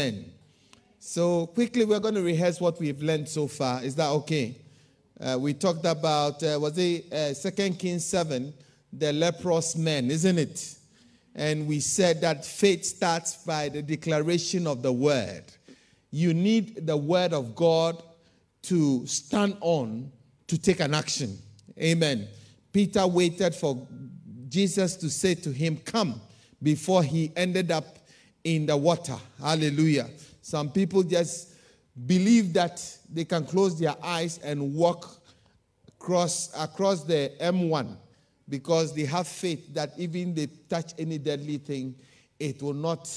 Amen. So quickly, we're going to rehearse what we've learned so far. Is that okay? Uh, we talked about uh, was it uh, Second Kings seven, the leprous men, isn't it? And we said that faith starts by the declaration of the word. You need the word of God to stand on to take an action. Amen. Peter waited for Jesus to say to him, Come, before he ended up in the water. Hallelujah. Some people just believe that they can close their eyes and walk across, across the M1 because they have faith that even they touch any deadly thing, it will not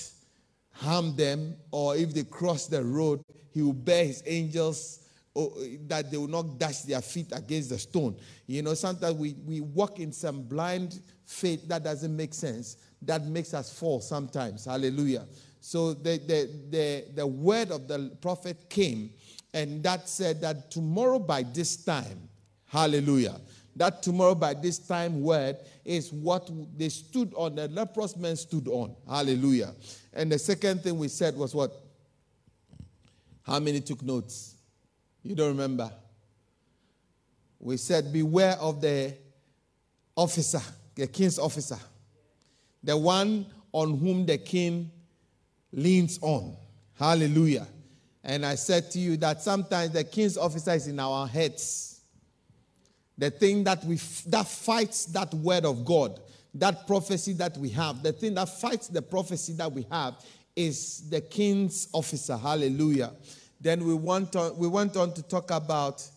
harm them, or if they cross the road, he will bear his angels oh, that they will not dash their feet against the stone. You know, sometimes we, we walk in some blind faith that doesn't make sense, that makes us fall sometimes. Hallelujah. So the, the, the, the word of the prophet came, and that said that tomorrow by this time, hallelujah, that tomorrow by this time word is what they stood on, the leprous men stood on. Hallelujah. And the second thing we said was what? How many took notes? You don't remember? We said, Beware of the officer, the king's officer, the one on whom the king leans on. Hallelujah. And I said to you that sometimes the king's officer is in our heads. The thing that we that fights that word of God, that prophecy that we have, the thing that fights the prophecy that we have is the king's officer. Hallelujah. Then we went on, we went on to talk about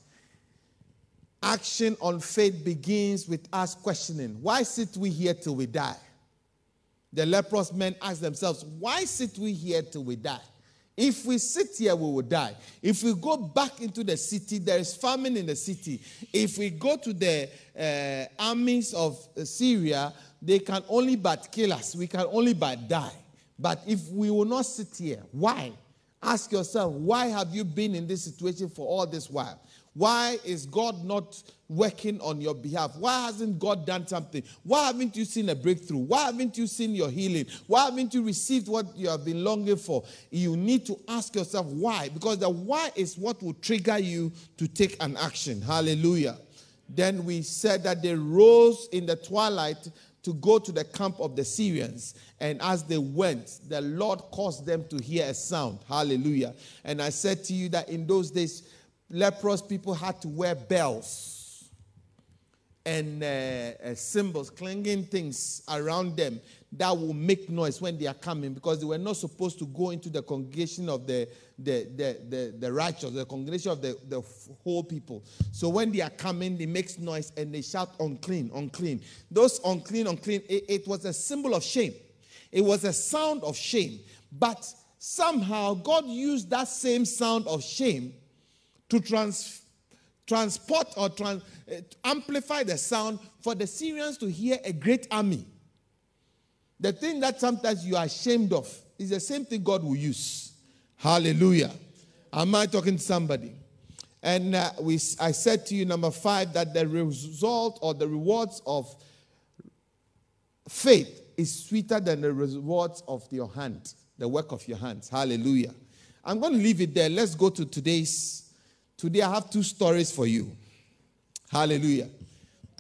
action on faith begins with us questioning why sit we here till we die? The leprous men asked themselves, Why sit we here till we die? If we sit here, we will die. If we go back into the city, there is famine in the city. If we go to the uh, armies of Syria, they can only but kill us. We can only but die. But if we will not sit here, why? Ask yourself, why have you been in this situation for all this while? Why is God not working on your behalf? Why hasn't God done something? Why haven't you seen a breakthrough? Why haven't you seen your healing? Why haven't you received what you have been longing for? You need to ask yourself why, because the why is what will trigger you to take an action. Hallelujah. Then we said that they rose in the twilight to go to the camp of the Syrians. And as they went, the Lord caused them to hear a sound. Hallelujah. And I said to you that in those days, leprous people had to wear bells and uh, uh, cymbals, clanging things around them that will make noise when they are coming because they were not supposed to go into the congregation of the, the, the, the, the righteous, the congregation of the, the whole people. So when they are coming, they make noise and they shout, unclean, unclean. Those unclean, unclean, it, it was a symbol of shame. It was a sound of shame. But somehow God used that same sound of shame to trans, transport or trans, uh, amplify the sound for the Syrians to hear a great army. The thing that sometimes you are ashamed of is the same thing God will use. Hallelujah. Am I talking to somebody? And uh, we, I said to you, number five, that the result or the rewards of faith is sweeter than the rewards of your hand, the work of your hands. Hallelujah. I'm going to leave it there. Let's go to today's Today I have two stories for you. Hallelujah.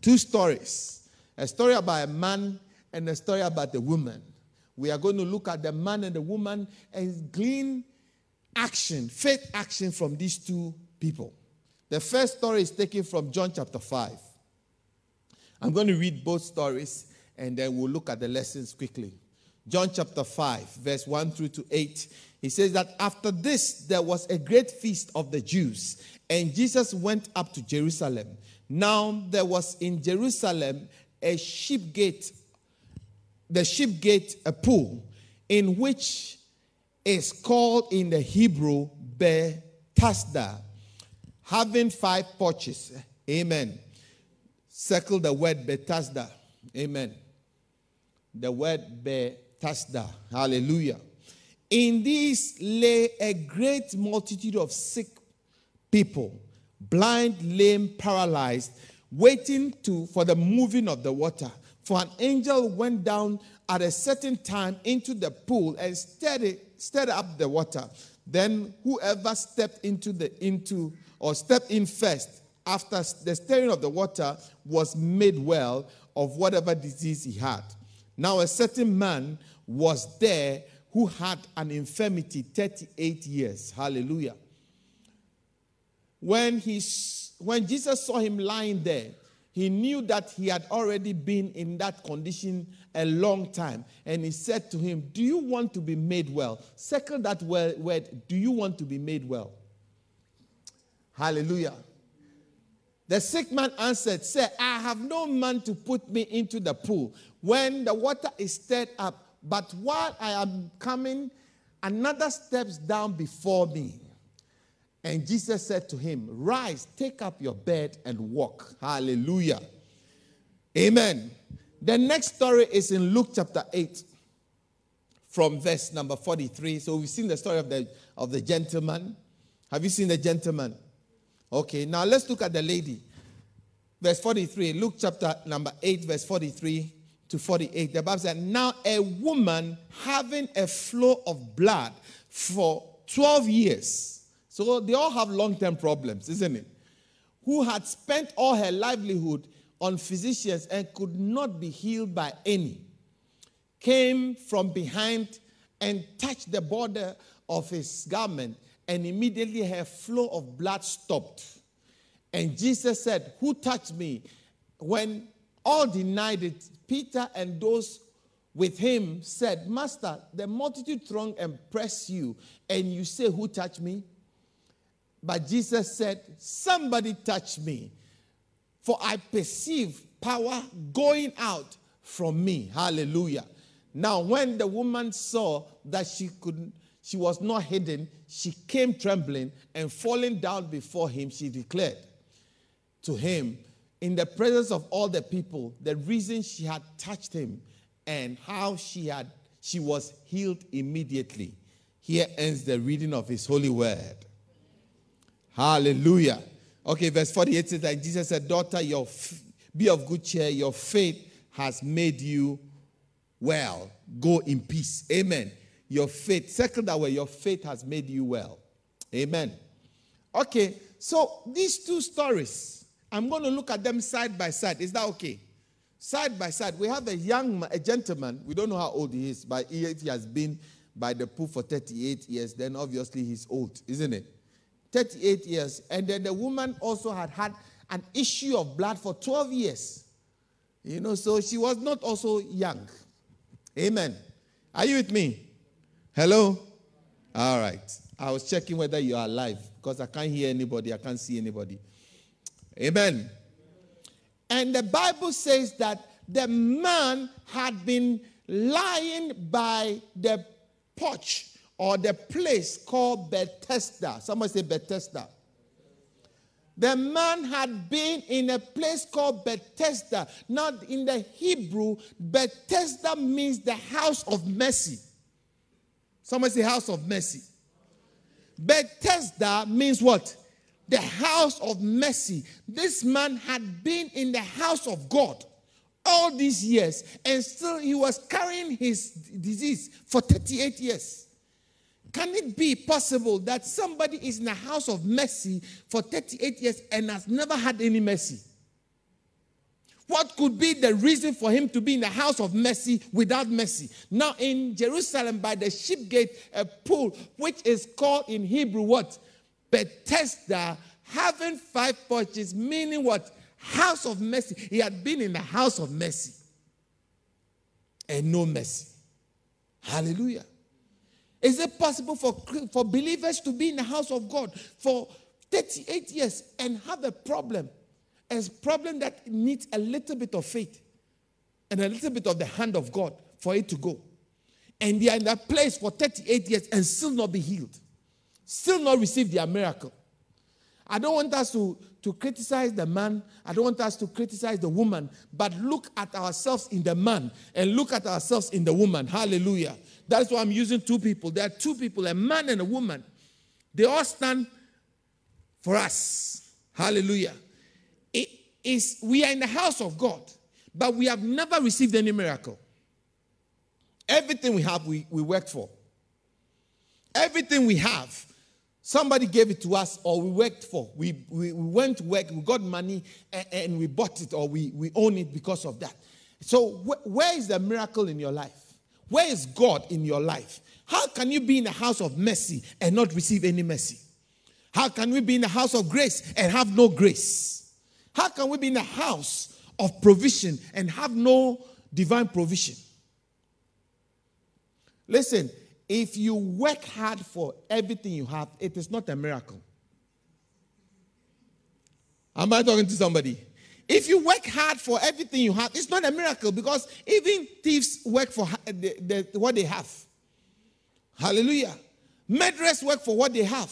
Two stories. A story about a man and a story about a woman. We are going to look at the man and the woman and glean action, faith action from these two people. The first story is taken from John chapter 5. I'm going to read both stories and then we'll look at the lessons quickly. John chapter 5, verse 1 through to 8. He says that after this, there was a great feast of the Jews, and Jesus went up to Jerusalem. Now, there was in Jerusalem a sheep gate, the sheep gate, a pool, in which is called in the Hebrew Bethesda, having five porches. Amen. Circle the word Bethesda. Amen. The word Bethesda. Hallelujah. In this lay a great multitude of sick people, blind, lame, paralyzed, waiting to, for the moving of the water. For an angel went down at a certain time into the pool and stirred it stirred up the water. Then whoever stepped into the into or stepped in first after the stirring of the water was made well of whatever disease he had. Now a certain man was there who had an infirmity 38 years. Hallelujah. When he when Jesus saw him lying there, he knew that he had already been in that condition a long time. And he said to him, Do you want to be made well? Circle that word, do you want to be made well? Hallelujah. The sick man answered, Sir, I have no man to put me into the pool when the water is stirred up, but while I am coming, another steps down before me. And Jesus said to him, Rise, take up your bed and walk. Hallelujah. Amen. The next story is in Luke chapter 8, from verse number 43. So we've seen the story of the, of the gentleman. Have you seen the gentleman? Okay, now let's look at the lady. Verse 43, Luke chapter number 8, verse 43 to 48. The Bible said, Now a woman having a flow of blood for 12 years so they all have long term problems, isn't it? Who had spent all her livelihood on physicians and could not be healed by any, came from behind and touched the border of his garment, and immediately her flow of blood stopped. And Jesus said, Who touched me? When all denied it, Peter and those with him said, Master, the multitude throng and press you, and you say, Who touched me? But Jesus said, Somebody touched me, for I perceive power going out from me. Hallelujah. Now, when the woman saw that she could she was not hidden, she came trembling and falling down before him, she declared to him in the presence of all the people the reason she had touched him and how she had she was healed immediately. Here ends the reading of his holy word. Hallelujah. Okay, verse 48 says that Jesus said, Daughter, your f- be of good cheer. Your faith has made you well. Go in peace. Amen. Your faith, second that way, your faith has made you well. Amen. Okay, so these two stories, I'm going to look at them side by side. Is that okay? Side by side, we have a young a gentleman. We don't know how old he is, but if he has been by the pool for 38 years, then obviously he's old, isn't it? 38 years. And then the woman also had had an issue of blood for 12 years. You know, so she was not also young. Amen. Are you with me? Hello? All right. I was checking whether you are alive because I can't hear anybody, I can't see anybody. Amen. And the Bible says that the man had been lying by the porch or the place called Bethesda. Someone say Bethesda. The man had been in a place called Bethesda. Now, in the Hebrew, Bethesda means the house of mercy. Someone say house of mercy. Bethesda means what? The house of mercy. This man had been in the house of God all these years, and still he was carrying his disease for 38 years. Can it be possible that somebody is in the house of mercy for 38 years and has never had any mercy? What could be the reason for him to be in the house of mercy without mercy? Now, in Jerusalem, by the sheep gate, a pool, which is called in Hebrew what? Bethesda, having five porches, meaning what? House of mercy. He had been in the house of mercy and no mercy. Hallelujah. Is it possible for, for believers to be in the house of God for 38 years and have a problem? A problem that needs a little bit of faith and a little bit of the hand of God for it to go. And they are in that place for 38 years and still not be healed, still not receive their miracle. I don't want us to, to criticize the man. I don't want us to criticize the woman, but look at ourselves in the man and look at ourselves in the woman. Hallelujah. That's why I'm using two people. There are two people, a man and a woman. They all stand for us. Hallelujah. It is we are in the house of God, but we have never received any miracle. Everything we have, we, we worked for. Everything we have, somebody gave it to us or we worked for. We, we, we went to work, we got money, and, and, we bought it or we, we own it because of that. So, wh- where is the miracle in your life? Where is God in your life? How can you be in a house of mercy and not receive any mercy? How can we be in a house of grace and have no grace? How can we be in a house of provision and have no divine provision? Listen, if you work hard for everything you have, it is not a miracle. Am I talking to somebody? If you work hard for everything you have, it's not a miracle because even thieves work for the, the, what they have. Hallelujah. Murderers work for what they have.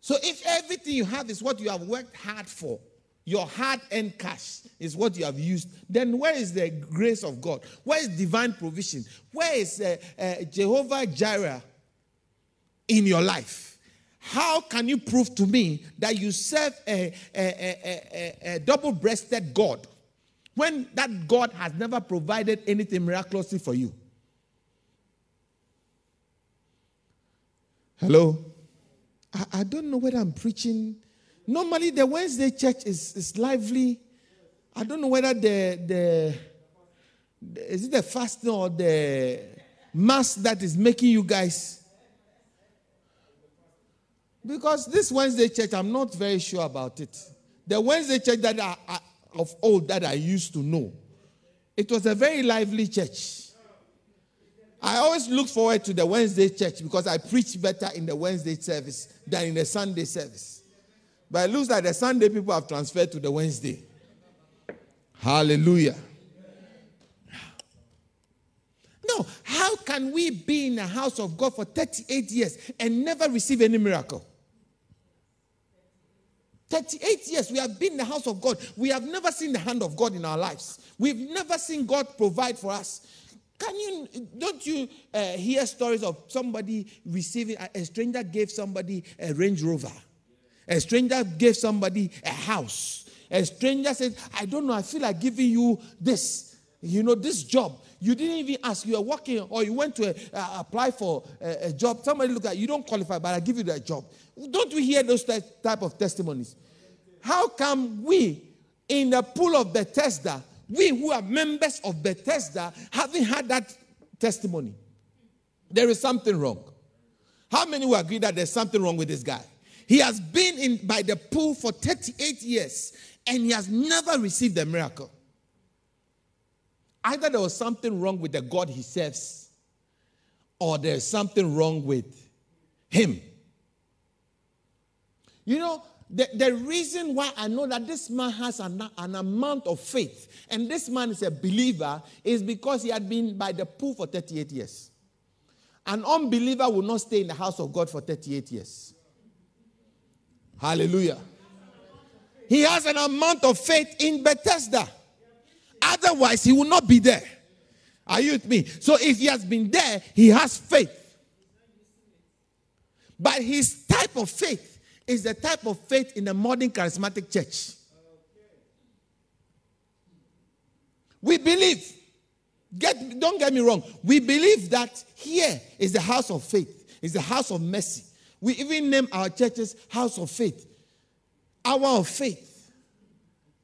So if everything you have is what you have worked hard for, your hard earned cash is what you have used, then where is the grace of God? Where is divine provision? Where is uh, uh, Jehovah Jireh in your life? How can you prove to me that you serve a, a, a, a double breasted God when that God has never provided anything miraculously for you? Hello? I, I don't know whether I'm preaching. Normally, the Wednesday church is, is lively. I don't know whether the, the, the is it the fasting or the mass that is making you guys. Because this Wednesday church, I'm not very sure about it. The Wednesday church that I, I, of old that I used to know, it was a very lively church. I always look forward to the Wednesday church because I preach better in the Wednesday service than in the Sunday service. But it looks like the Sunday people have transferred to the Wednesday. Hallelujah. No, how can we be in the house of God for 38 years and never receive any miracle? 38 years we have been in the house of God. We have never seen the hand of God in our lives. We've never seen God provide for us. Can you, don't you uh, hear stories of somebody receiving, a stranger gave somebody a Range Rover, a stranger gave somebody a house, a stranger said, I don't know, I feel like giving you this, you know, this job. You didn't even ask, you were working or you went to uh, apply for a, a, job. Somebody look at you, don't qualify, but I give you that job. Don't we hear those type of testimonies? How come we, in the pool of Bethesda, we who are members of Bethesda haven't had that testimony. There is something wrong. How many will agree that there's something wrong with this guy? He has been in by the pool for 38 years and he has never received a miracle. Either there was something wrong with the God he serves, or there's something wrong with him. You know, the, the reason why I know that this man has an, an amount of faith and this man is a believer is because he had been by the pool for 38 years. An unbeliever will not stay in the house of God for 38 years. Hallelujah. He has an amount of faith in Bethesda. Otherwise, he will not be there. Are you with me? So if he has been there, he has faith. But his type of faith is the type of faith in the modern charismatic church. We believe, get, don't get me wrong, we believe that here is the house of faith, is the house of mercy. We even name our churches house of faith, hour of faith,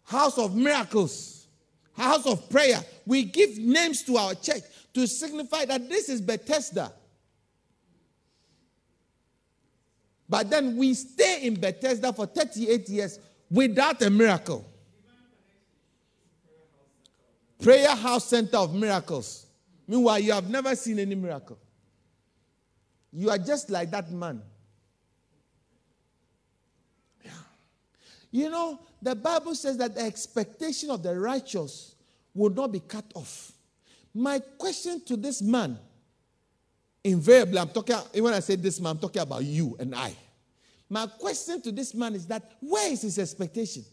house of miracles, house of prayer. We give names to our church to signify that this is Bethesda. But then we stay in Bethesda for 38 years without a miracle. Prayer House Center of Miracles. Meanwhile, you have never seen any miracle. You are just like that man. Yeah. You know, the Bible says that the expectation of the righteous will not be cut off. My question to this man invariably, I'm talking, when I say this man, I'm talking about you and I. My question to this man is that where is his expectation?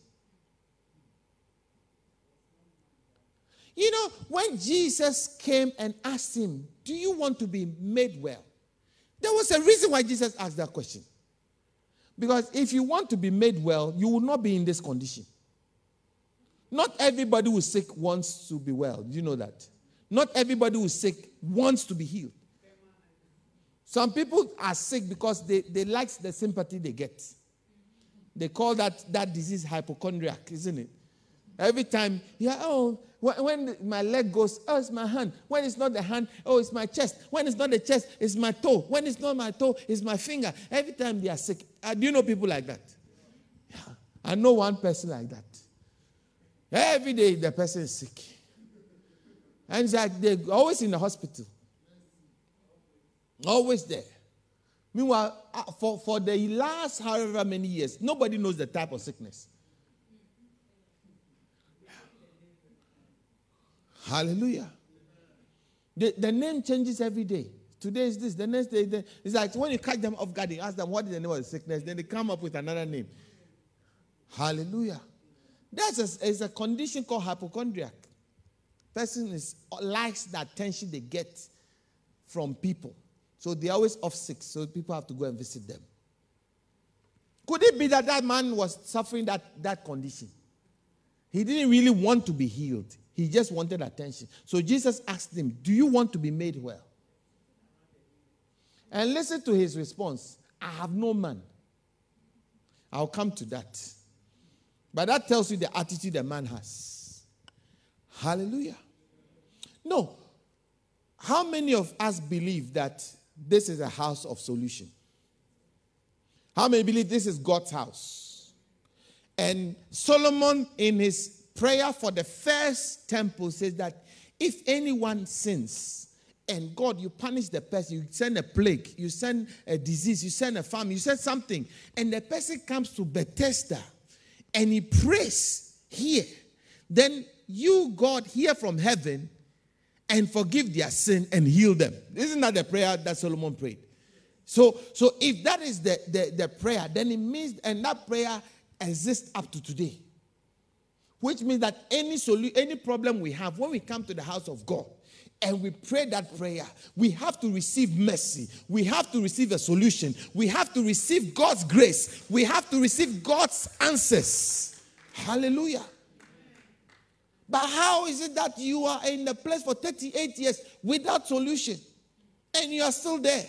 You know, when Jesus came and asked him, Do you want to be made well? There was a reason why Jesus asked that question. Because if you want to be made well, you will not be in this condition. Not everybody who is sick wants to be well. Do you know that? Not everybody who is sick wants to be healed. Some people are sick because they, they like the sympathy they get. They call that, that disease hypochondriac, isn't it? Every time, yeah, oh, when my leg goes, oh, it's my hand. When it's not the hand, oh, it's my chest. When it's not the chest, it's my toe. When it's not my toe, it's my finger. Every time they are sick. Uh, do you know people like that? Yeah. I know one person like that. Every day the person is sick. And like they're always in the hospital. Always there. Meanwhile, uh, for, for the last however many years, nobody knows the type of sickness. Hallelujah. The, the name changes every day. Today is this, the next day, it's like when you catch them off guard, you ask them what is the name of the sickness, then they come up with another name. Hallelujah. That's a, a condition called hypochondriac. Person is likes the attention they get from people. So they're always off sick, so people have to go and visit them. Could it be that that man was suffering that, that condition? He didn't really want to be healed, he just wanted attention. So Jesus asked him, Do you want to be made well? And listen to his response I have no man. I'll come to that. But that tells you the attitude a man has. Hallelujah. No. How many of us believe that this is a house of solution? How many believe this is God's house? And Solomon, in his prayer for the first temple, says that if anyone sins, and God, you punish the person, you send a plague, you send a disease, you send a famine, you send something, and the person comes to Bethesda and he prays here, then you, God, hear from heaven and forgive their sin and heal them. Isn't that the prayer that Solomon prayed? So, so if that is the, the, the prayer, then it means, and that prayer exists up to today. Which means that any solution, any problem we have, when we come to the house of God, and we pray that prayer, we have to receive mercy. We have to receive a solution. We have to receive God's grace. We have to receive God's answers. Hallelujah. But how is it that you are in the place for 38 years without solution and you are still there?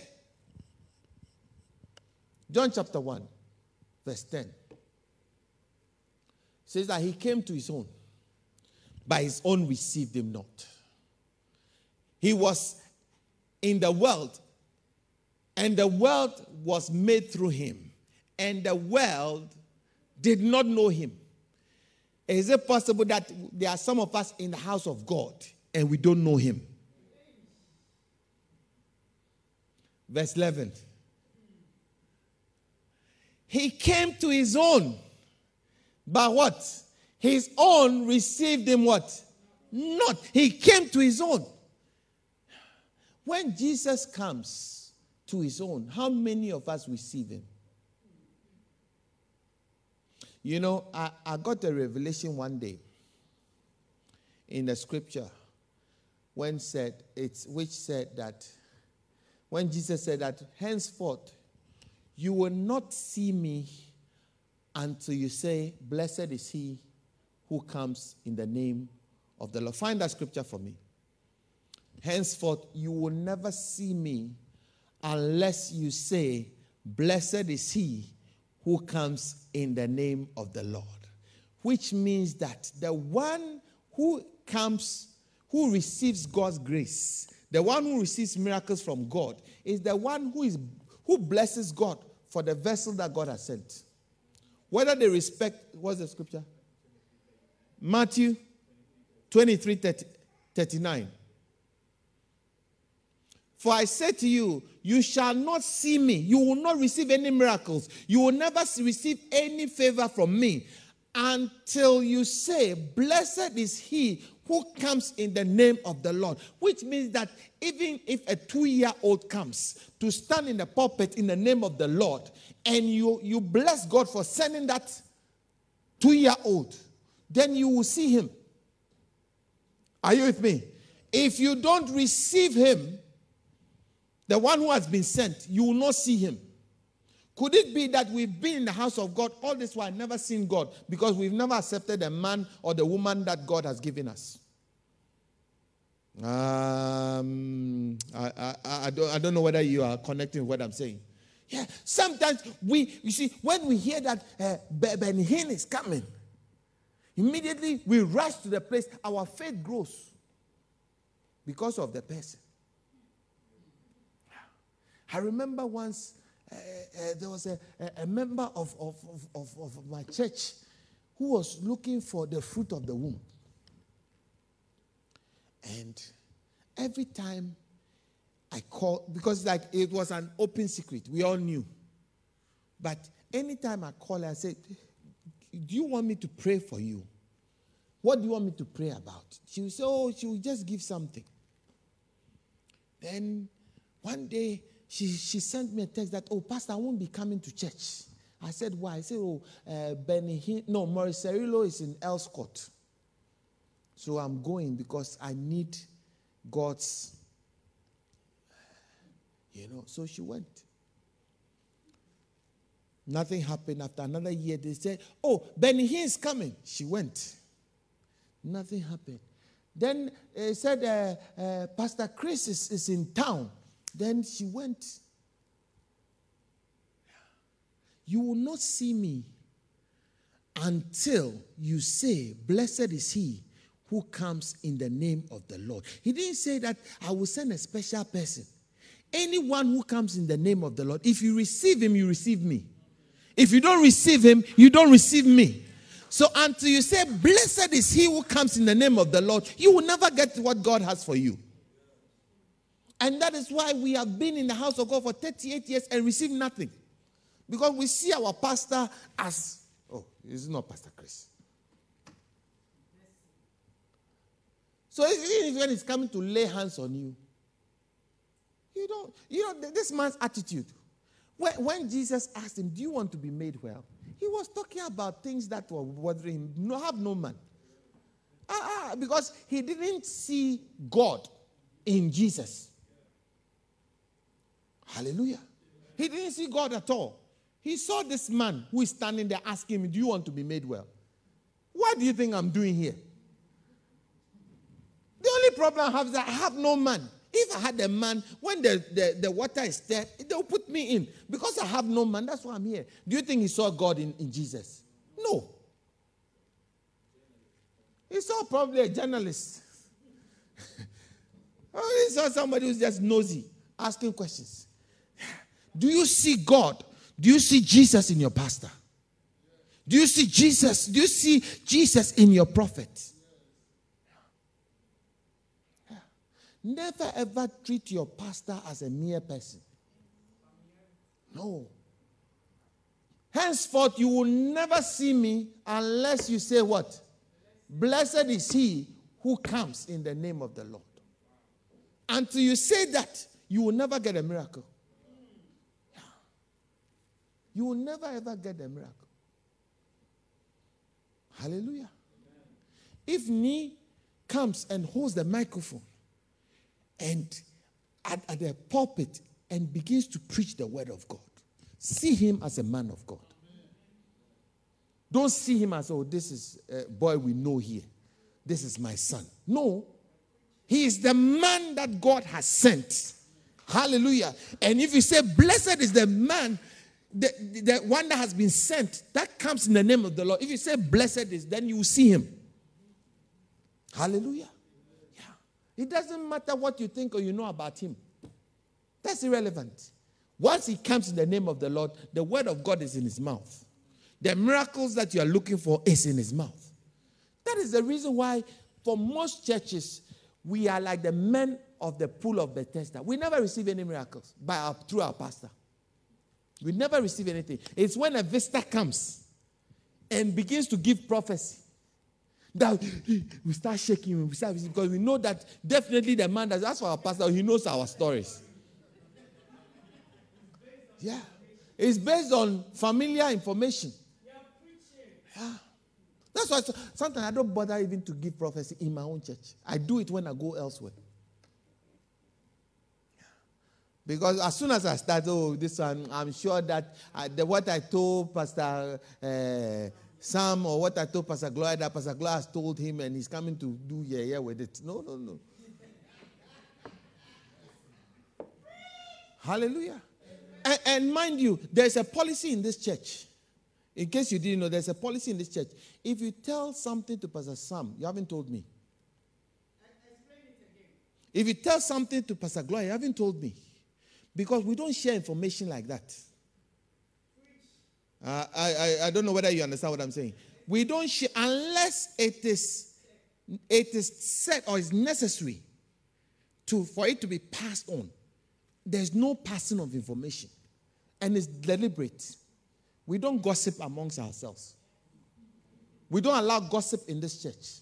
John chapter 1, verse 10 says that he came to his own, but his own received him not. He was in the world, and the world was made through him, and the world did not know him. Is it possible that there are some of us in the house of God and we don't know him? Verse 11. He came to his own, but what? His own received him what? Not. He came to his own. When Jesus comes to his own, how many of us receive him? You know, I, I got a revelation one day in the scripture when said it's which said that when Jesus said that henceforth you will not see me until you say, Blessed is he who comes in the name of the Lord. Find that scripture for me. Henceforth, you will never see me unless you say, Blessed is he who comes in the name of the Lord. Which means that the one who comes, who receives God's grace, the one who receives miracles from God, is the one who is who blesses God for the vessel that God has sent. Whether they respect, what's the scripture? Matthew 23 30, 39. For I say to you, you shall not see me. You will not receive any miracles. You will never receive any favor from me until you say, Blessed is he who comes in the name of the Lord. Which means that even if a two year old comes to stand in the pulpit in the name of the Lord, and you, you bless God for sending that two year old, then you will see him. Are you with me? If you don't receive him, the one who has been sent, you will not see him. Could it be that we've been in the house of God all this while, never seen God, because we've never accepted the man or the woman that God has given us? Um, I, I, I, don't, I don't know whether you are connecting with what I'm saying. Yeah, sometimes we, you see, when we hear that uh, Ben Hinn is coming, immediately we rush to the place, our faith grows because of the person. I remember once uh, uh, there was a, a member of, of, of, of my church who was looking for the fruit of the womb. And every time I called, because like it was an open secret, we all knew. But anytime I call I said, Do you want me to pray for you? What do you want me to pray about? She would say, Oh, she will just give something. Then one day she, she sent me a text that, Oh, Pastor, I won't be coming to church. I said, Why? I said, Oh, uh, Benny, no, Morris Cerullo is in Elscott. So I'm going because I need God's, you know. So she went. Nothing happened after another year. They said, Oh, Benny Hinn is coming. She went. Nothing happened. Then they said, uh, uh, Pastor Chris is, is in town. Then she went. You will not see me until you say, Blessed is he who comes in the name of the Lord. He didn't say that I will send a special person. Anyone who comes in the name of the Lord, if you receive him, you receive me. If you don't receive him, you don't receive me. So until you say, Blessed is he who comes in the name of the Lord, you will never get what God has for you. And that is why we have been in the house of God for 38 years and received nothing. Because we see our pastor as, oh, he's not Pastor Chris. So even when he's coming to lay hands on you, you don't, you know, this man's attitude. When, when Jesus asked him, Do you want to be made well? He was talking about things that were bothering him. No, have no man. Ah, ah, because he didn't see God in Jesus. Hallelujah. He didn't see God at all. He saw this man who is standing there asking me, Do you want to be made well? What do you think I'm doing here? The only problem I have is I have no man. If I had a man, when the, the, the water is there, they'll put me in. Because I have no man, that's why I'm here. Do you think he saw God in, in Jesus? No. He saw probably a journalist. Oh, he saw somebody who's just nosy, asking questions. Do you see God? Do you see Jesus in your pastor? Do you see Jesus? Do you see Jesus in your prophet? Never ever treat your pastor as a mere person. No. Henceforth, you will never see me unless you say what? Blessed is he who comes in the name of the Lord. Until you say that, you will never get a miracle. You will never ever get a miracle. Hallelujah. If Nee comes and holds the microphone and at, at the pulpit and begins to preach the word of God. See him as a man of God. Don't see him as, oh, this is a boy we know here. This is my son. No. He is the man that God has sent. Hallelujah. And if you say, blessed is the man, the, the one that has been sent, that comes in the name of the Lord. If you say, blessed is, then you will see him. Hallelujah. It doesn't matter what you think or you know about him. That's irrelevant. Once he comes in the name of the Lord, the word of God is in his mouth. The miracles that you are looking for is in his mouth. That is the reason why, for most churches, we are like the men of the pool of Bethesda. We never receive any miracles by our, through our pastor. We never receive anything. It's when a visitor comes and begins to give prophecy that we start shaking we start because we know that definitely the man that that's for our pastor he knows our stories. Yeah. It's based on familiar information. Yeah. That's why sometimes i don't bother even to give prophecy in my own church. I do it when i go elsewhere because as soon as I start oh, this one, I'm sure that I, the, what I told Pastor uh, Sam or what I told Pastor Gloria, that Pastor Gloria has told him and he's coming to do yeah, yeah with it. No, no, no. Hallelujah. And, and mind you, there's a policy in this church. In case you didn't know, there's a policy in this church. If you tell something to Pastor Sam, you haven't told me. If you tell something to Pastor Gloria, you haven't told me. Because we don't share information like that. Uh, I, I, I don't know whether you understand what I'm saying. We don't share unless it is it is said or is necessary to for it to be passed on. There's no passing of information, and it's deliberate. We don't gossip amongst ourselves. We don't allow gossip in this church.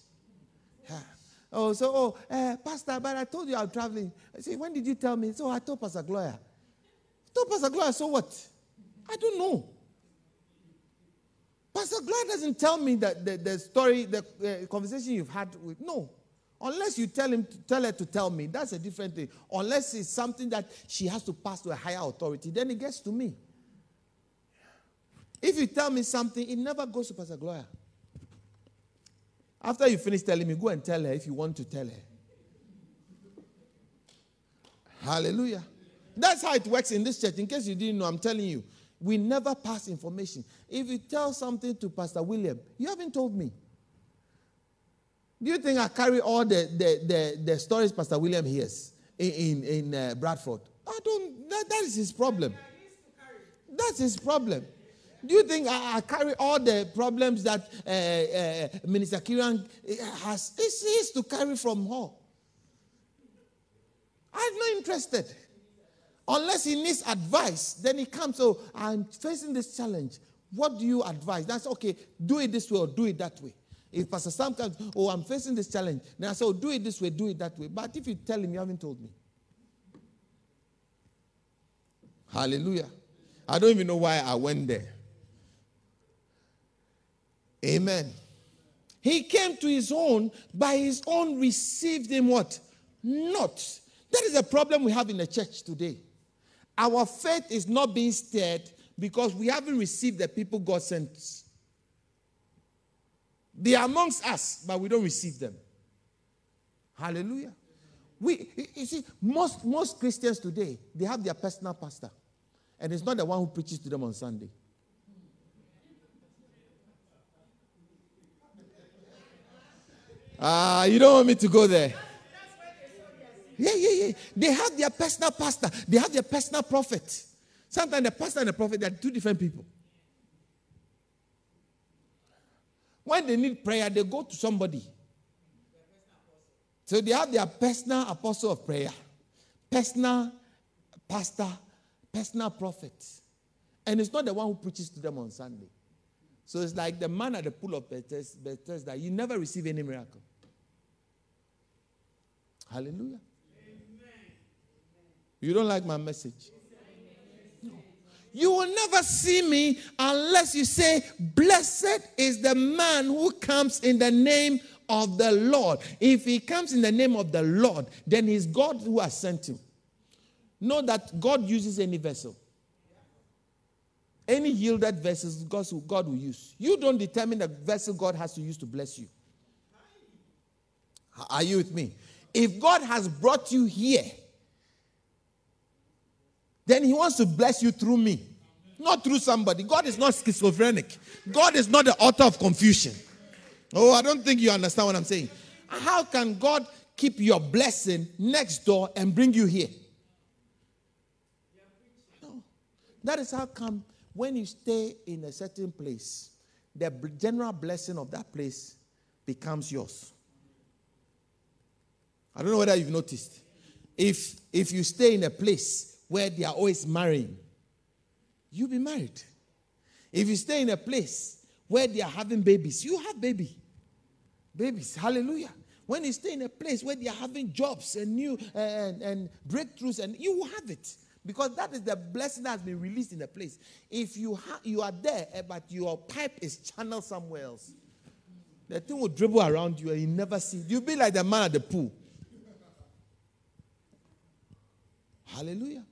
Oh, so, oh, uh, Pastor, but I told you I'm traveling. I say, when did you tell me? So I told Pastor Gloria. I told Pastor Gloria, so what? I don't know. Pastor Gloria doesn't tell me that the, the story, the uh, conversation you've had with. No. Unless you tell him, to, tell her to tell me, that's a different thing. Unless it's something that she has to pass to a higher authority, then it gets to me. If you tell me something, it never goes to Pastor Gloria. After you finish telling me, go and tell her if you want to tell her. Hallelujah. That's how it works in this church. In case you didn't know, I'm telling you. We never pass information. If you tell something to Pastor William, you haven't told me. Do you think I carry all the, the, the, the stories Pastor William hears in, in, in uh, Bradford? I don't, that, that is his problem. That's his problem. Do you think I, I carry all the problems that uh, uh, Minister Kiran has? His to carry from her. I'm not interested. Unless he needs advice, then he comes. So I'm facing this challenge. What do you advise? That's okay. Do it this way or do it that way. If Pastor Sam comes, oh, I'm facing this challenge. Then I say, oh, do it this way, do it that way. But if you tell him, you haven't told me. Hallelujah. I don't even know why I went there. Amen. He came to his own, by his own received him what? Not. That is a problem we have in the church today. Our faith is not being stirred because we haven't received the people God sent. They are amongst us, but we don't receive them. Hallelujah. We, you see, most, most Christians today, they have their personal pastor. And it's not the one who preaches to them on Sunday. Ah, you don't want me to go there. Yeah, yeah, yeah. They have their personal pastor, they have their personal prophet. Sometimes the pastor and the prophet they are two different people. When they need prayer, they go to somebody. So they have their personal apostle of prayer, personal pastor, personal prophet. And it's not the one who preaches to them on Sunday. So it's like the man at the pool of Bethesda. You never receive any miracle. Hallelujah. You don't like my message? No. You will never see me unless you say, Blessed is the man who comes in the name of the Lord. If he comes in the name of the Lord, then he's God who has sent him. Know that God uses any vessel. Any yielded vessels God will use. You don't determine the vessel God has to use to bless you. Are you with me? If God has brought you here, then He wants to bless you through me, not through somebody. God is not schizophrenic, God is not the author of confusion. Oh, I don't think you understand what I'm saying. How can God keep your blessing next door and bring you here? No. That is how come when you stay in a certain place, the general blessing of that place becomes yours. I don't know whether you've noticed. If if you stay in a place where they are always marrying, you'll be married. If you stay in a place where they are having babies, you have baby. Babies. Hallelujah. When you stay in a place where they are having jobs and new and, and breakthroughs, and you will have it. Because that is the blessing that has been released in the place. If you ha- you are there, eh, but your pipe is channeled somewhere else, the thing will dribble around you and you never see. You'll be like the man at the pool. Hallelujah.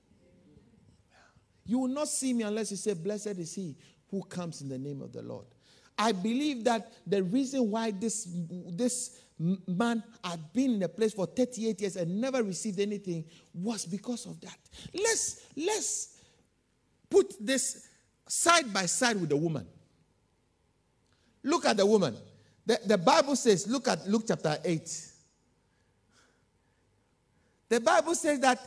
You will not see me unless you say, Blessed is he who comes in the name of the Lord. I believe that the reason why this, this man had been in the place for 38 years and never received anything was because of that. Let's let's put this side by side with the woman. Look at the woman. The, the Bible says, look at Luke chapter 8. The Bible says that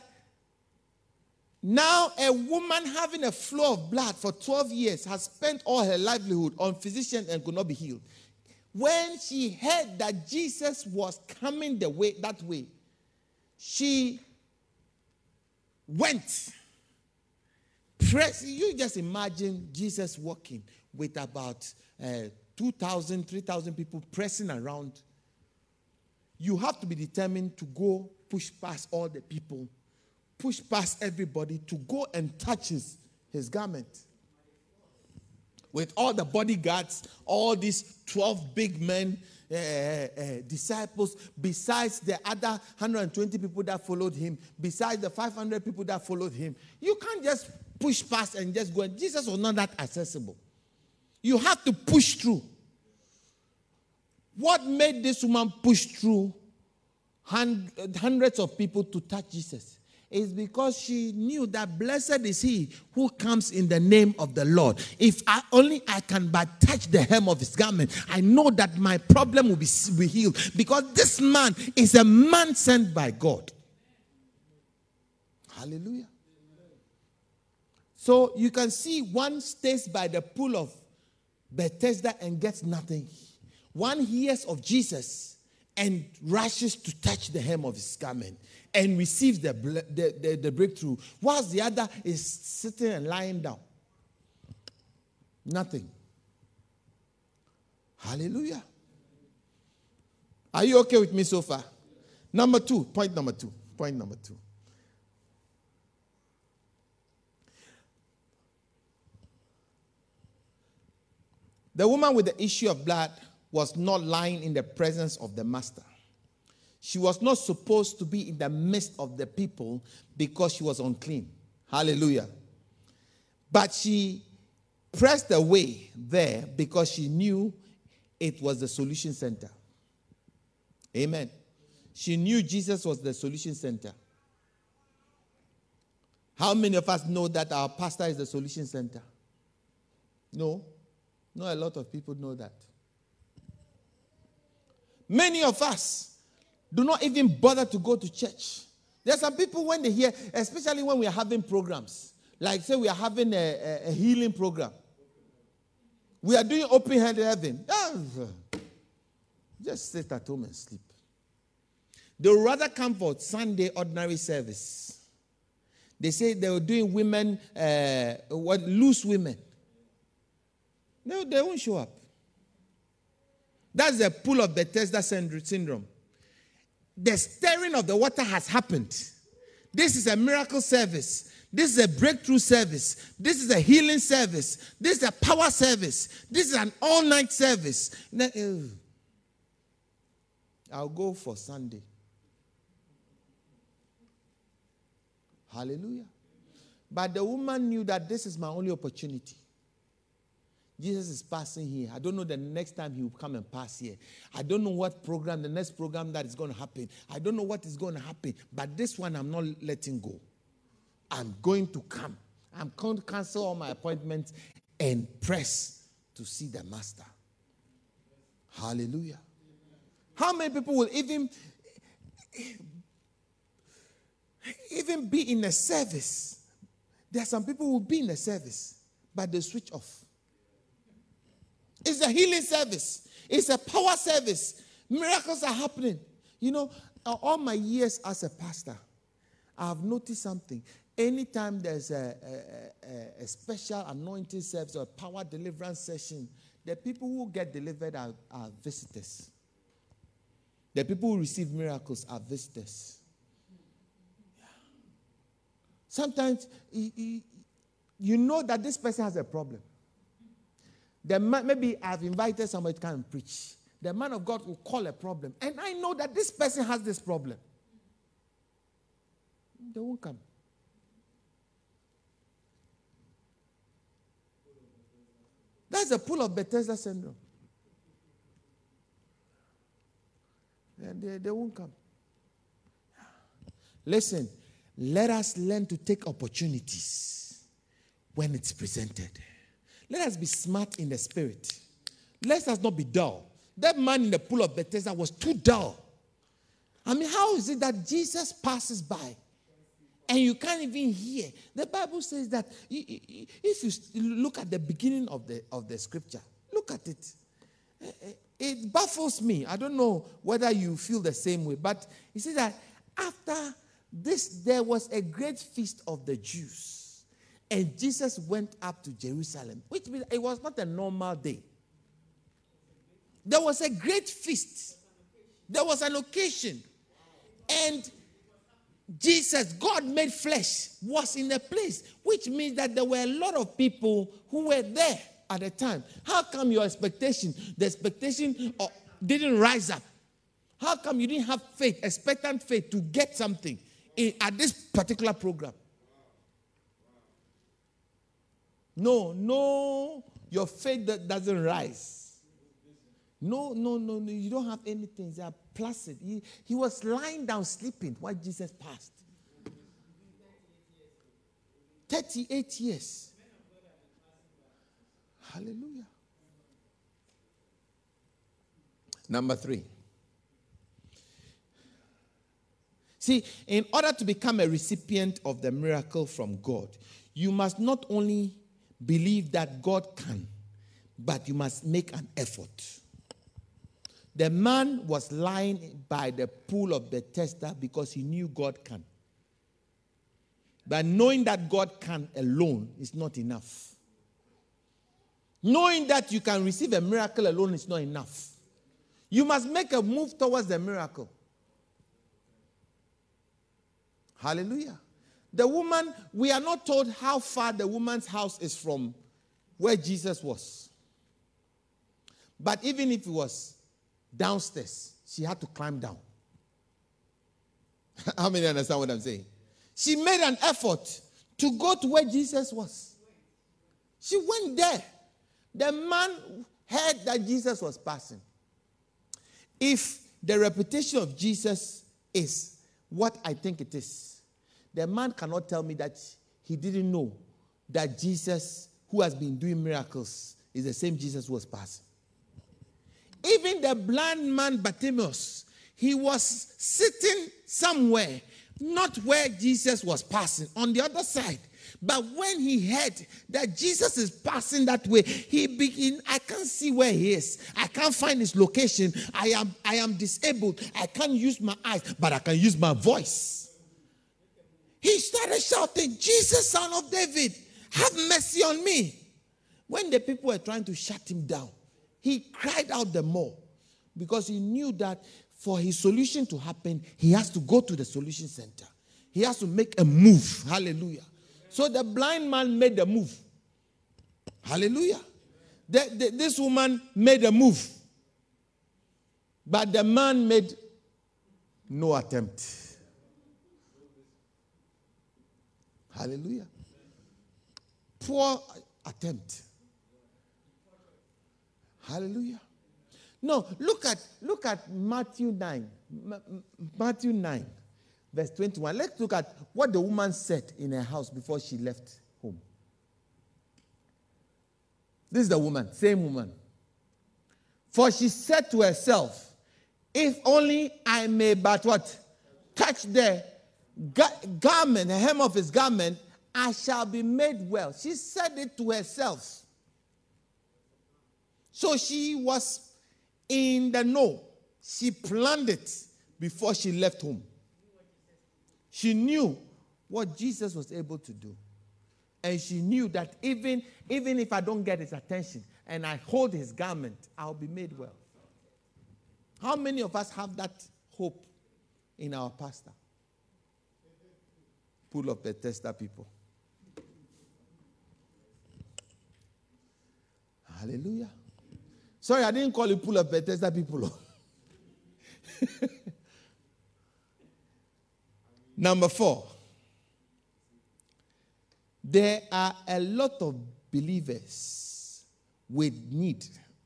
now a woman having a flow of blood for 12 years has spent all her livelihood on physicians and could not be healed. When she heard that Jesus was coming the way that way, she went. Press, you just imagine Jesus walking with about uh, 2,000, 3,000 people pressing around. You have to be determined to go push past all the people, push past everybody to go and touch his, his garment. With all the bodyguards, all these 12 big men, uh, uh, disciples, besides the other 120 people that followed him, besides the 500 people that followed him. You can't just push past and just go. Jesus was not that accessible. You have to push through. What made this woman push through hundreds of people to touch Jesus is because she knew that blessed is he who comes in the name of the Lord. If I only I can but touch the hem of his garment, I know that my problem will be, healed because this man is a man sent by God. Hallelujah. So you can see one stays by the pool of Bethesda and gets nothing. One hears of Jesus and rushes to touch the hem of his garment and receives the, the, the, the, breakthrough, whilst the other is sitting and lying down. Nothing. Hallelujah. Are you okay with me so far? Number two, point number two. Point number two. The woman with the issue of blood was not lying in the presence of the master. She was not supposed to be in the midst of the people because she was unclean. Hallelujah. But she pressed away there because she knew it was the solution center. Amen. She knew Jesus was the solution center. How many of us know that our pastor is the solution center? No. Not a lot of people know that. Many of us do not even bother to go to church. There are some people when they hear, especially when we are having programs, like say we are having a, a, a healing program. We are doing open hand heaven. Just sit at home and sleep. They would rather come for Sunday ordinary service. They say they were doing women, uh, what loose women. No, they won't show up. That's the pool of Bethesda syndrome. The stirring of the water has happened. This is a miracle service. This is a breakthrough service. This is a healing service. This is a power service. This is an all night service. Eh. I'll go for Sunday. Hallelujah. But the woman knew that this is my only opportunity. Jesus is passing here. I don't know the next time he will come and pass here. I don't know what program, the next program that is going to happen. I don't know what is going to happen. But this one, I'm not letting go. I'm going to come. I'm going to cancel all my appointments and press to see the master. Hallelujah. How many people will even even be in a service? There are some people who will be in a service, but they switch off. It's a healing service, it's a power service. Miracles are happening. You know, all my years as a pastor, I've noticed something. Anytime there's a, a, a special anointing service or power deliverance session, the people who get delivered are, are visitors. The people who receive miracles are visitors. Sometimes you know that this person has a problem. The man, maybe I've invited somebody to come and preach. The man of God will call a problem. And I know that this person has this problem. They won't come. That's the pool of Bethesda syndrome. they, they won't come. Listen, let us learn to take opportunities when it's presented. Let us be smart in the spirit. Let us not be dull. That man in the pool of Bethesda was too dull. I mean, how is it that Jesus passes by and you can't even hear? The Bible says that if you look at the beginning of the, of the scripture, look at it. Eh, eh, it baffles me. I don't know whether you feel the same way, but he says that after this, there was a great feast of the Jews, and Jesus went up to Jerusalem, which means it was not a normal day. There was a great feast, there was an occasion, and Jesus, God made flesh, was in the place, which means that there were a lot of people who were there at the time. How come your expectation, the expectation uh, didn't rise up? How come you didn't have faith, expectant faith to get something in, at this particular program? No, no, your faith that doesn't rise. No, no, no, no, you don't have anything. They are placid. He, he was lying down sleeping while Jesus passed. 38 years. Hallelujah. Number three. See, in order to become a recipient of the miracle from God, you must not only believe that God can, but you must make an effort. The man was lying by the pool of Bethesda because he knew God can. But knowing that God can alone is not enough. Knowing that you can receive a miracle alone is not enough. You must make a move towards the miracle. Hallelujah. The woman, we are not told how far the woman's house is from where Jesus was. But even if it was downstairs, she had to climb down. how many understand what I'm saying? She made an effort to go to where Jesus was. She went there. The man heard that Jesus was passing. If the reputation of Jesus is what I think it is, the man cannot tell me that he didn't know that Jesus, who has been doing miracles, is the same Jesus who was passing. Even the blind man Bartimaeus, he was sitting somewhere, not where Jesus was passing, on the other side. But when he heard that Jesus is passing that way, he begin, I can't see where he is. I can't find his location. I am I am disabled. I can't use my eyes, but I can use my voice. He started shouting, Jesus, son of David, have mercy on me. When the people were trying to shut him down, he cried out the more because he knew that for his solution to happen, he has to go to the solution center. He has to make a move. Hallelujah. So the blind man made a move. Hallelujah. The, the, this woman made a move. But the man made no attempt. Hallelujah. Poor attempt. Hallelujah. No, look at look at Matthew 9. Matthew 9 verse 21. Let's look at what the woman said in her house before she left home. This is the woman, same woman. For she said to herself, If only I may but what? Touch the garment, the hem of his garment, I shall be made well. She said it to herself. So she was in the know. She planned it before she left home. She knew what Jesus was able to do. And she knew that even, even if I don't get his attention and I hold his garment, I'll be made well. How many of us have that hope in our pastor? Pool of Bethesda people. Hallelujah. Sorry, I didn't call you pool of Bethesda people. Number four, there are a lot of believers with need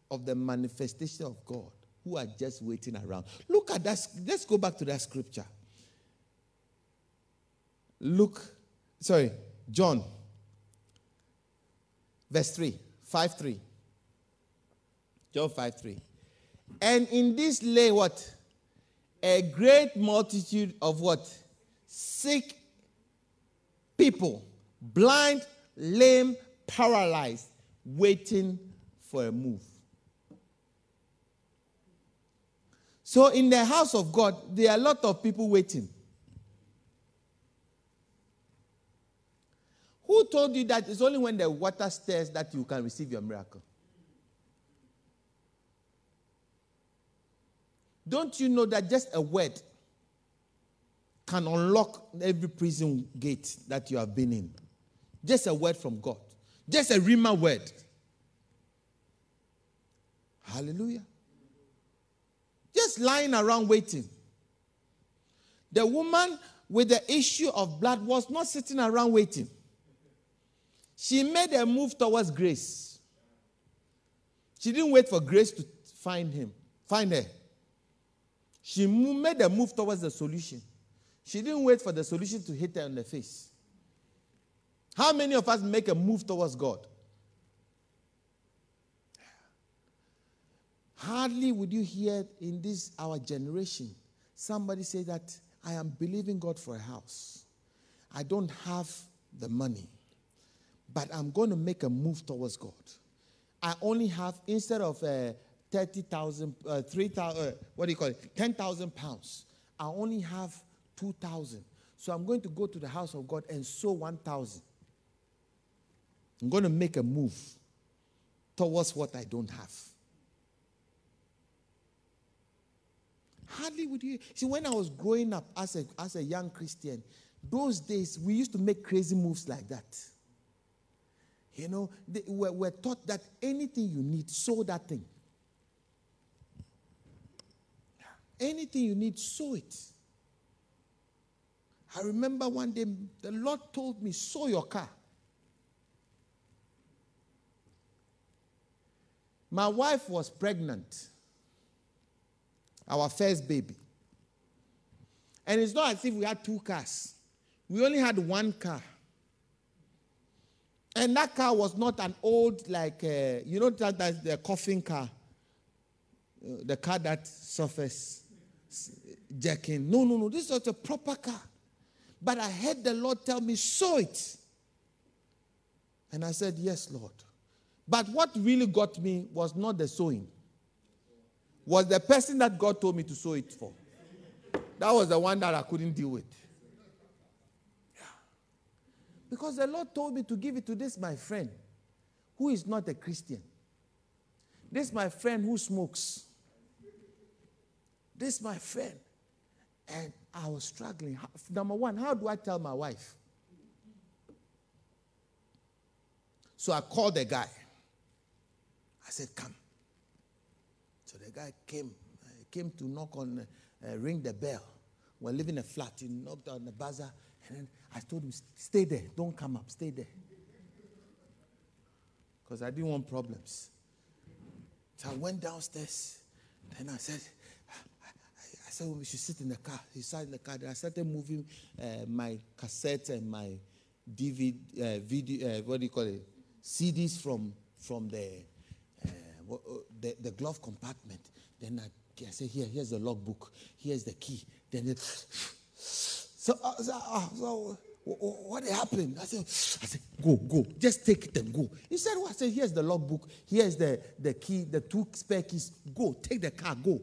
of the manifestation of God, who are just waiting around. Look at that. Let's go back to that scripture. Luke, sorry, John, verse 3, 5 3. John 5 3. And in this lay what? A great multitude of what? Sick people, blind, lame, paralyzed, waiting for a move. So, in the house of God, there are a lot of people waiting. Who told you that it's only when the water stirs that you can receive your miracle? Don't you know that just a word can unlock every prison gate that you have been in? Just a word from God. Just a rhema word. Hallelujah. Just lying around waiting. The woman with the issue of blood was not sitting around waiting. She made a move towards grace. She didn't wait for grace to find him, find her. She made a move towards the solution. She didn't wait for the solution to hit her in the face. How many of us make a move towards God? Hardly would you hear in this our generation somebody say that I am believing God for a house. I don't have the money, but I'm going to make a move towards God. I only have instead of uh, 30,000, uh, 3,000, uh, what do you call it? 10,000 pounds. I only have 2,000. So I'm going to go to the house of God and sow 1,000. I'm going to make a move towards what I don't have. Hardly would you see when I was growing up as a, as a young Christian, those days we used to make crazy moves like that. You know, they, we're, we're taught that anything you need, sow that thing. Anything you need, sow it. I remember one day the Lord told me, sow your car. My wife was pregnant, our first baby. And it's not as if we had two cars, we only had one car. And that car was not an old, like, uh, you know, that, that's the coffin car, uh, the car that suffers jacking. No, no, no. This was a proper car. But I heard the Lord tell me, sow it. And I said, Yes, Lord. But what really got me was not the sowing, was the person that God told me to sow it for. That was the one that I couldn't deal with. Because the Lord told me to give it to this, my friend, who is not a Christian. This, my friend, who smokes. This, my friend. And I was struggling. Number one, how do I tell my wife? So I called the guy. I said, Come. So the guy came, uh, came to knock on, uh, ring the bell. We're living a flat. He knocked on the buzzer. And then I told him, Stay there. Don't come up. Stay there. Because I didn't want problems. So I went downstairs. Then I said, I said, well, we should sit in the car. He sat in the car. Then I started moving uh, my cassette and my DVD, uh, video, uh, what do you call it? CDs from, from the, uh, the, the, glove compartment. Then I, I said, here, here's the logbook. Here's the key. Then it, so, uh, so, uh, so what happened? I said, I said, go, go. Just take it and go. He said, well, I said, here's the logbook. Here's the, the key, the two spare keys. Go, take the car, go.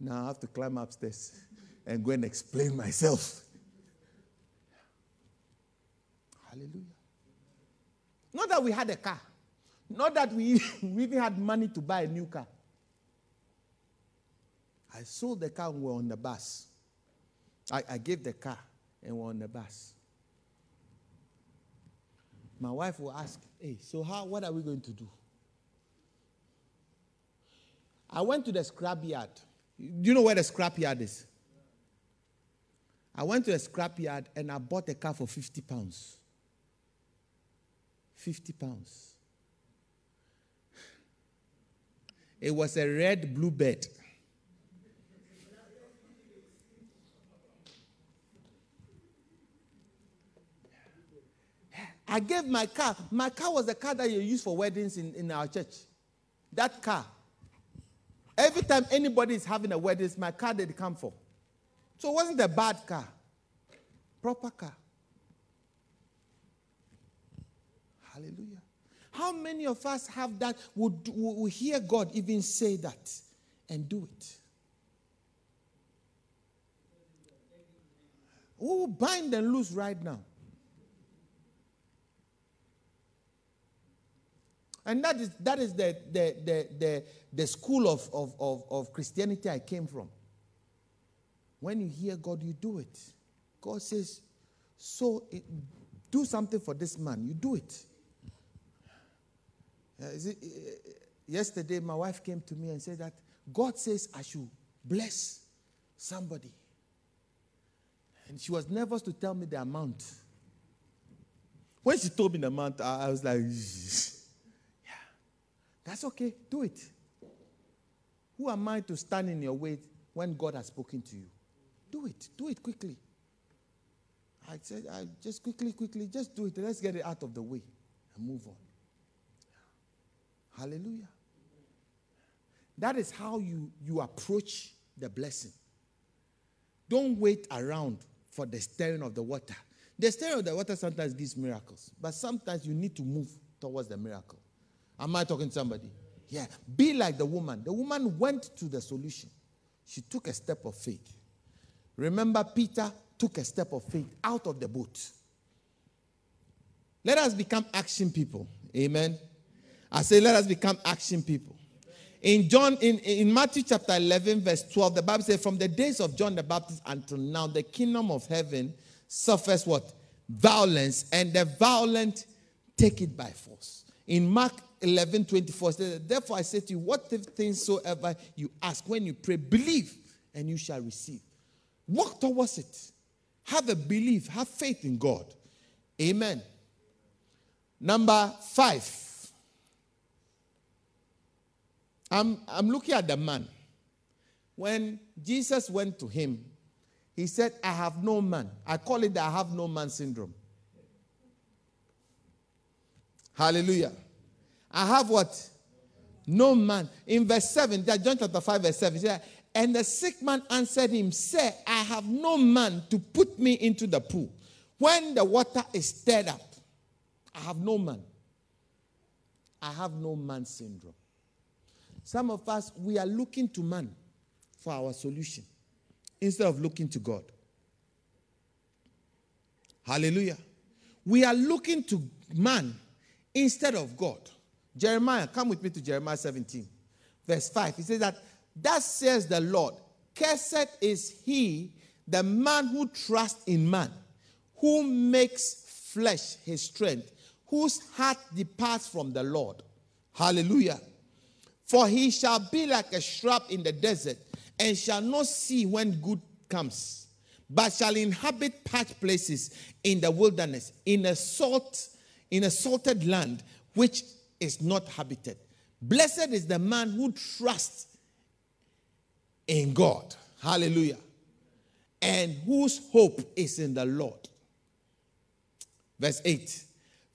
Now I have to climb upstairs and go and explain myself. Hallelujah. Not that we had a car. Not that we, we even had money to buy a new car. I sold the car and we were on the bus. I, I gave the car and we're on the bus. My wife will ask, Hey, so how what are we going to do? I went to the scrap yard. Do you know where the scrap yard is? I went to a scrap yard and I bought a car for 50 pounds. 50 pounds. It was a red bluebird. I gave my car. My car was the car that you use for weddings in, in our church. That car. Every time anybody is having a wedding, it's my car they come for. So it wasn't a bad car. Proper car. Hallelujah. How many of us have that, would, would hear God even say that and do it? We will bind and loose right now. And that is, that is the, the, the, the, the school of, of, of, of Christianity I came from. When you hear God, you do it. God says, so it, do something for this man, you do it. Uh, it uh, yesterday, my wife came to me and said that God says I should bless somebody. And she was nervous to tell me the amount. When she told me the amount, I, I was like, that's okay. Do it. Who am I to stand in your way when God has spoken to you? Do it. Do it quickly. I said, I just quickly, quickly, just do it. Let's get it out of the way and move on. Hallelujah. That is how you, you approach the blessing. Don't wait around for the stirring of the water. The stirring of the water sometimes gives miracles, but sometimes you need to move towards the miracle. Am I talking to somebody? Yeah. Be like the woman. The woman went to the solution. She took a step of faith. Remember, Peter took a step of faith out of the boat. Let us become action people. Amen. I say, let us become action people. In John, in, in Matthew chapter 11, verse 12, the Bible says, From the days of John the Baptist until now, the kingdom of heaven suffers what? Violence, and the violent take it by force. In Mark 11 24 says, Therefore I say to you, what things soever you ask when you pray, believe and you shall receive. Walk towards it. Have a belief, have faith in God. Amen. Number five. I'm, I'm looking at the man. When Jesus went to him, he said, I have no man. I call it the I have no man syndrome. Hallelujah. I have what? No man. In verse 7, that John chapter 5, verse 7, said, And the sick man answered him, Say, I have no man to put me into the pool. When the water is stirred up, I have no man. I have no man syndrome. Some of us, we are looking to man for our solution instead of looking to God. Hallelujah. We are looking to man instead of God. Jeremiah, come with me to Jeremiah 17, verse 5. He says that, Thus says the Lord, Cursed is he, the man who trusts in man, who makes flesh his strength, whose heart departs from the Lord. Hallelujah. For he shall be like a shrub in the desert, and shall not see when good comes, but shall inhabit parched places in the wilderness, in a salt, in a salted land, which is not habited. Blessed is the man who trusts in God. Hallelujah. And whose hope is in the Lord. Verse 8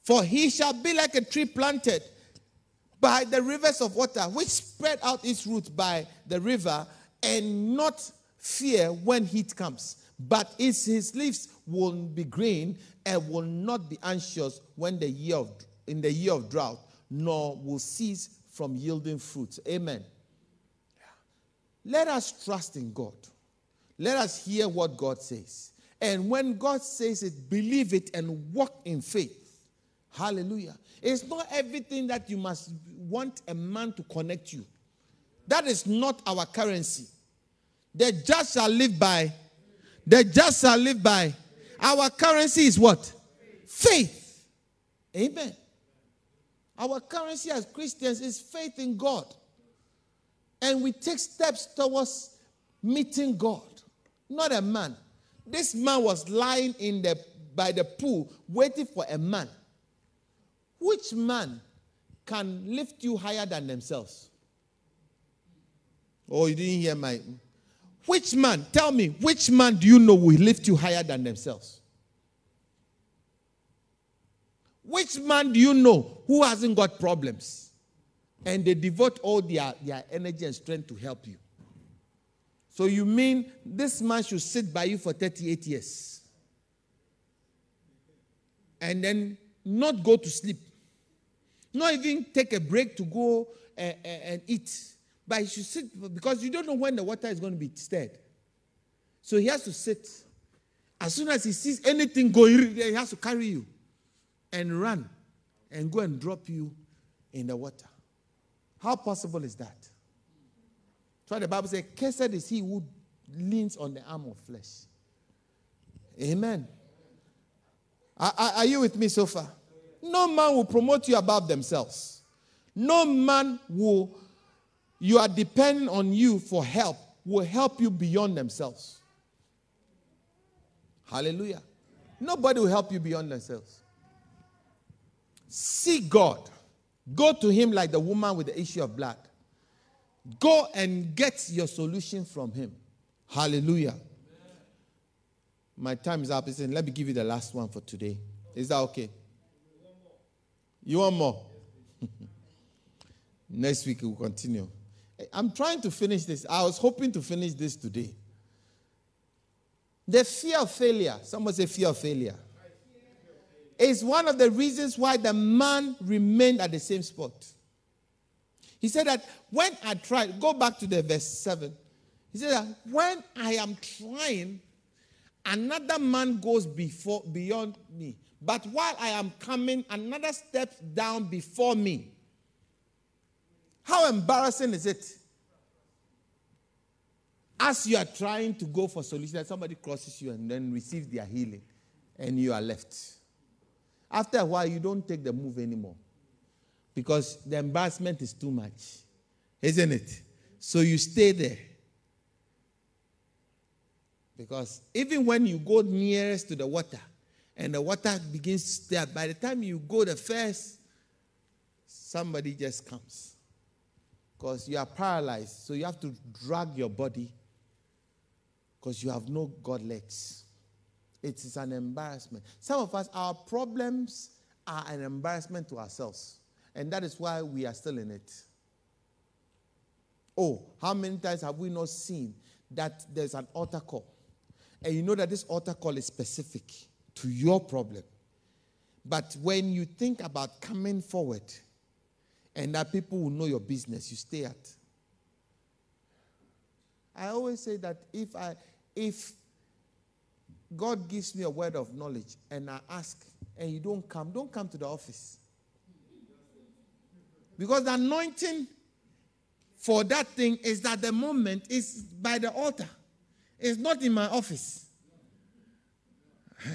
For he shall be like a tree planted by the rivers of water, which spread out its roots by the river, and not fear when heat comes. But its, his leaves will be green and will not be anxious when the year of, in the year of drought nor will cease from yielding fruits. Amen. Let us trust in God. Let us hear what God says. And when God says it, believe it and walk in faith. Hallelujah. It's not everything that you must want a man to connect you. That is not our currency. The just shall live by. The just shall live by. Our currency is what? Faith. Amen. Our currency as Christians is faith in God. And we take steps towards meeting God, not a man. This man was lying in the, by the pool waiting for a man. Which man can lift you higher than themselves? Oh, you didn't hear my. Which man, tell me, which man do you know will lift you higher than themselves? Which man do you know who hasn't got problems? And they devote all their, their energy and strength to help you. So you mean this man should sit by you for 38 years and then not go to sleep, not even take a break to go and, uh, uh, and eat, but he should sit because you don't know when the water is going to be stirred. So he has to sit. As soon as he sees anything going, he has to carry you and run and go and drop you in the water. How possible is that? Why the Bible says, Cursed is he who leans on the arm of flesh. Amen. Are, are, you with me so far? No man will promote you above themselves. No man will, you are depending on you for help, will help you beyond themselves. Hallelujah. Nobody will help you beyond themselves. Seek God. Go to Him like the woman with the issue of blood. Go and get your solution from Him. Hallelujah. My time is up. Listen, let me give you the last one for today. Is that okay? You want more? Next week we'll continue. I'm trying to finish this. I was hoping to finish this today. The fear of failure. Someone say fear of failure is one of the reasons why the man remained at the same spot. He said that when I tried, go back to the verse 7. He said that when I am trying, another man goes before beyond me. But while I am coming, another steps down before me. How embarrassing is it? As you are trying to go for solution, that somebody crosses you and then receives their healing, and you are left. After a while, you don't take the move anymore because the embarrassment is too much, isn't it? So you stay there. Because even when you go nearest to the water and the water begins to stir, by the time you go the first, somebody just comes. Because you are paralyzed, so you have to drag your body because you have no God legs. It is an embarrassment. Some of us, our problems are an embarrassment to ourselves. And that is why we are still in it. Oh, how many times have we not seen that there's an altar call? And you know that this altar call is specific to your problem. But when you think about coming forward and that people will know your business, you stay at. I always say that if I if God gives me a word of knowledge and I ask and you don't come, don't come to the office. Because the anointing for that thing is that the moment is by the altar. It's not in my office.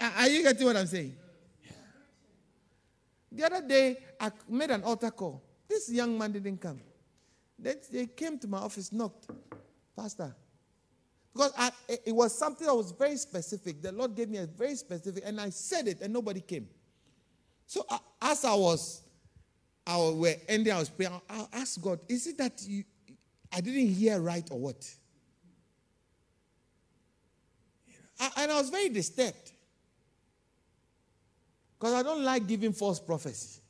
Are you getting what I'm saying? The other day, I made an altar call. This young man didn't come. They came to my office, knocked. Pastor, because I, it was something that was very specific. The Lord gave me a very specific, and I said it, and nobody came. So uh, as I was, I was ending, I was praying. I asked God, "Is it that you, I didn't hear right, or what?" I, and I was very disturbed because I don't like giving false prophecy.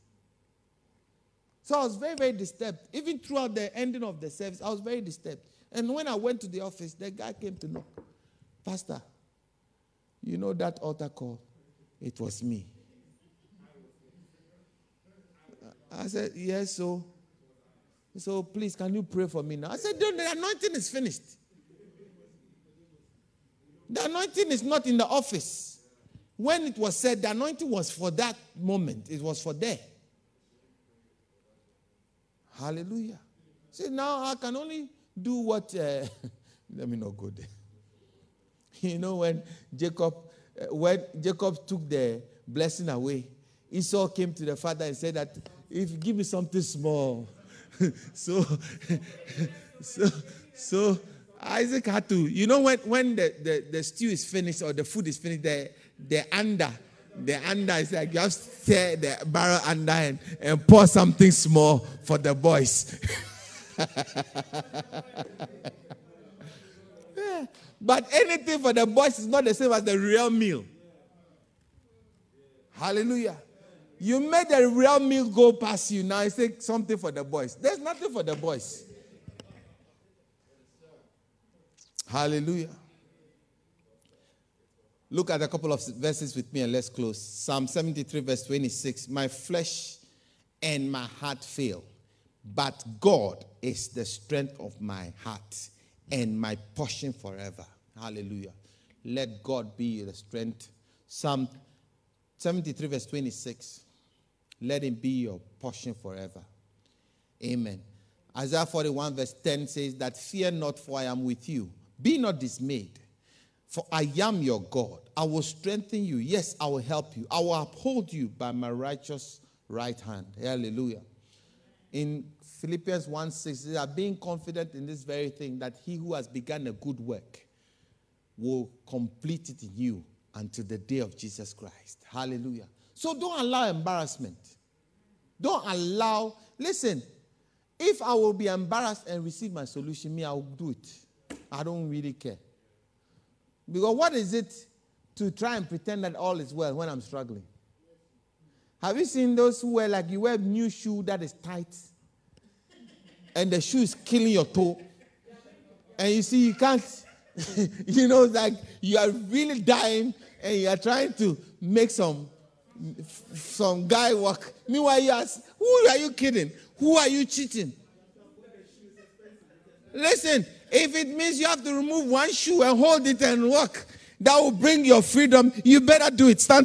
So I was very, very disturbed. Even throughout the ending of the service, I was very disturbed. And when I went to the office, the guy came to knock. Pastor, you know that altar call? It was me. I said, Yes, so. So please, can you pray for me now? I said, The anointing is finished. The anointing is not in the office. When it was said, the anointing was for that moment, it was for there. Hallelujah. See, now I can only do what, uh, let me not go there. You know, when Jacob, uh, when Jacob took the blessing away, Esau came to the father and said that, if give me something small. so, so, so Isaac had to, you know, when, when the, the, the stew is finished or the food is finished, the, the under, the under is like you have to stir the barrel under and, and pour something small for the boys. But anything for the boys is not the same as the real meal. Hallelujah. You made the real meal go past you. Now you say something for the boys. There's nothing for the boys. Hallelujah. Look at a couple of verses with me and let's close. Psalm 73, verse 26. My flesh and my heart fail, but God is the strength of my heart and my portion forever. Hallelujah. Let God be the strength. Psalm 73, verse 26. Let him be your portion forever. Amen. Isaiah 41, verse 10 says that fear not, for I am with you. Be not dismayed, for I am your God. I will strengthen you. Yes, I will help you. I will uphold you by my righteous right hand. Hallelujah. In Philippians 1 6, they are being confident in this very thing that he who has begun a good work will complete it in you until the day of Jesus Christ. Hallelujah. So don't allow embarrassment. Don't allow, listen, if I will be embarrassed and receive my solution, me, I will do it. I don't really care. Because what is it to try and pretend that all is well when I'm struggling? Have you seen those who wear like you wear new shoe that is tight and the shoe is killing your toe? And you see, you can't, you know, like you are really dying and you are trying to make some some guy walk. Meanwhile, you ask, who are you kidding? Who are you cheating? Listen, if it means you have to remove one shoe and hold it and walk, that will bring your freedom. You better do it. Stand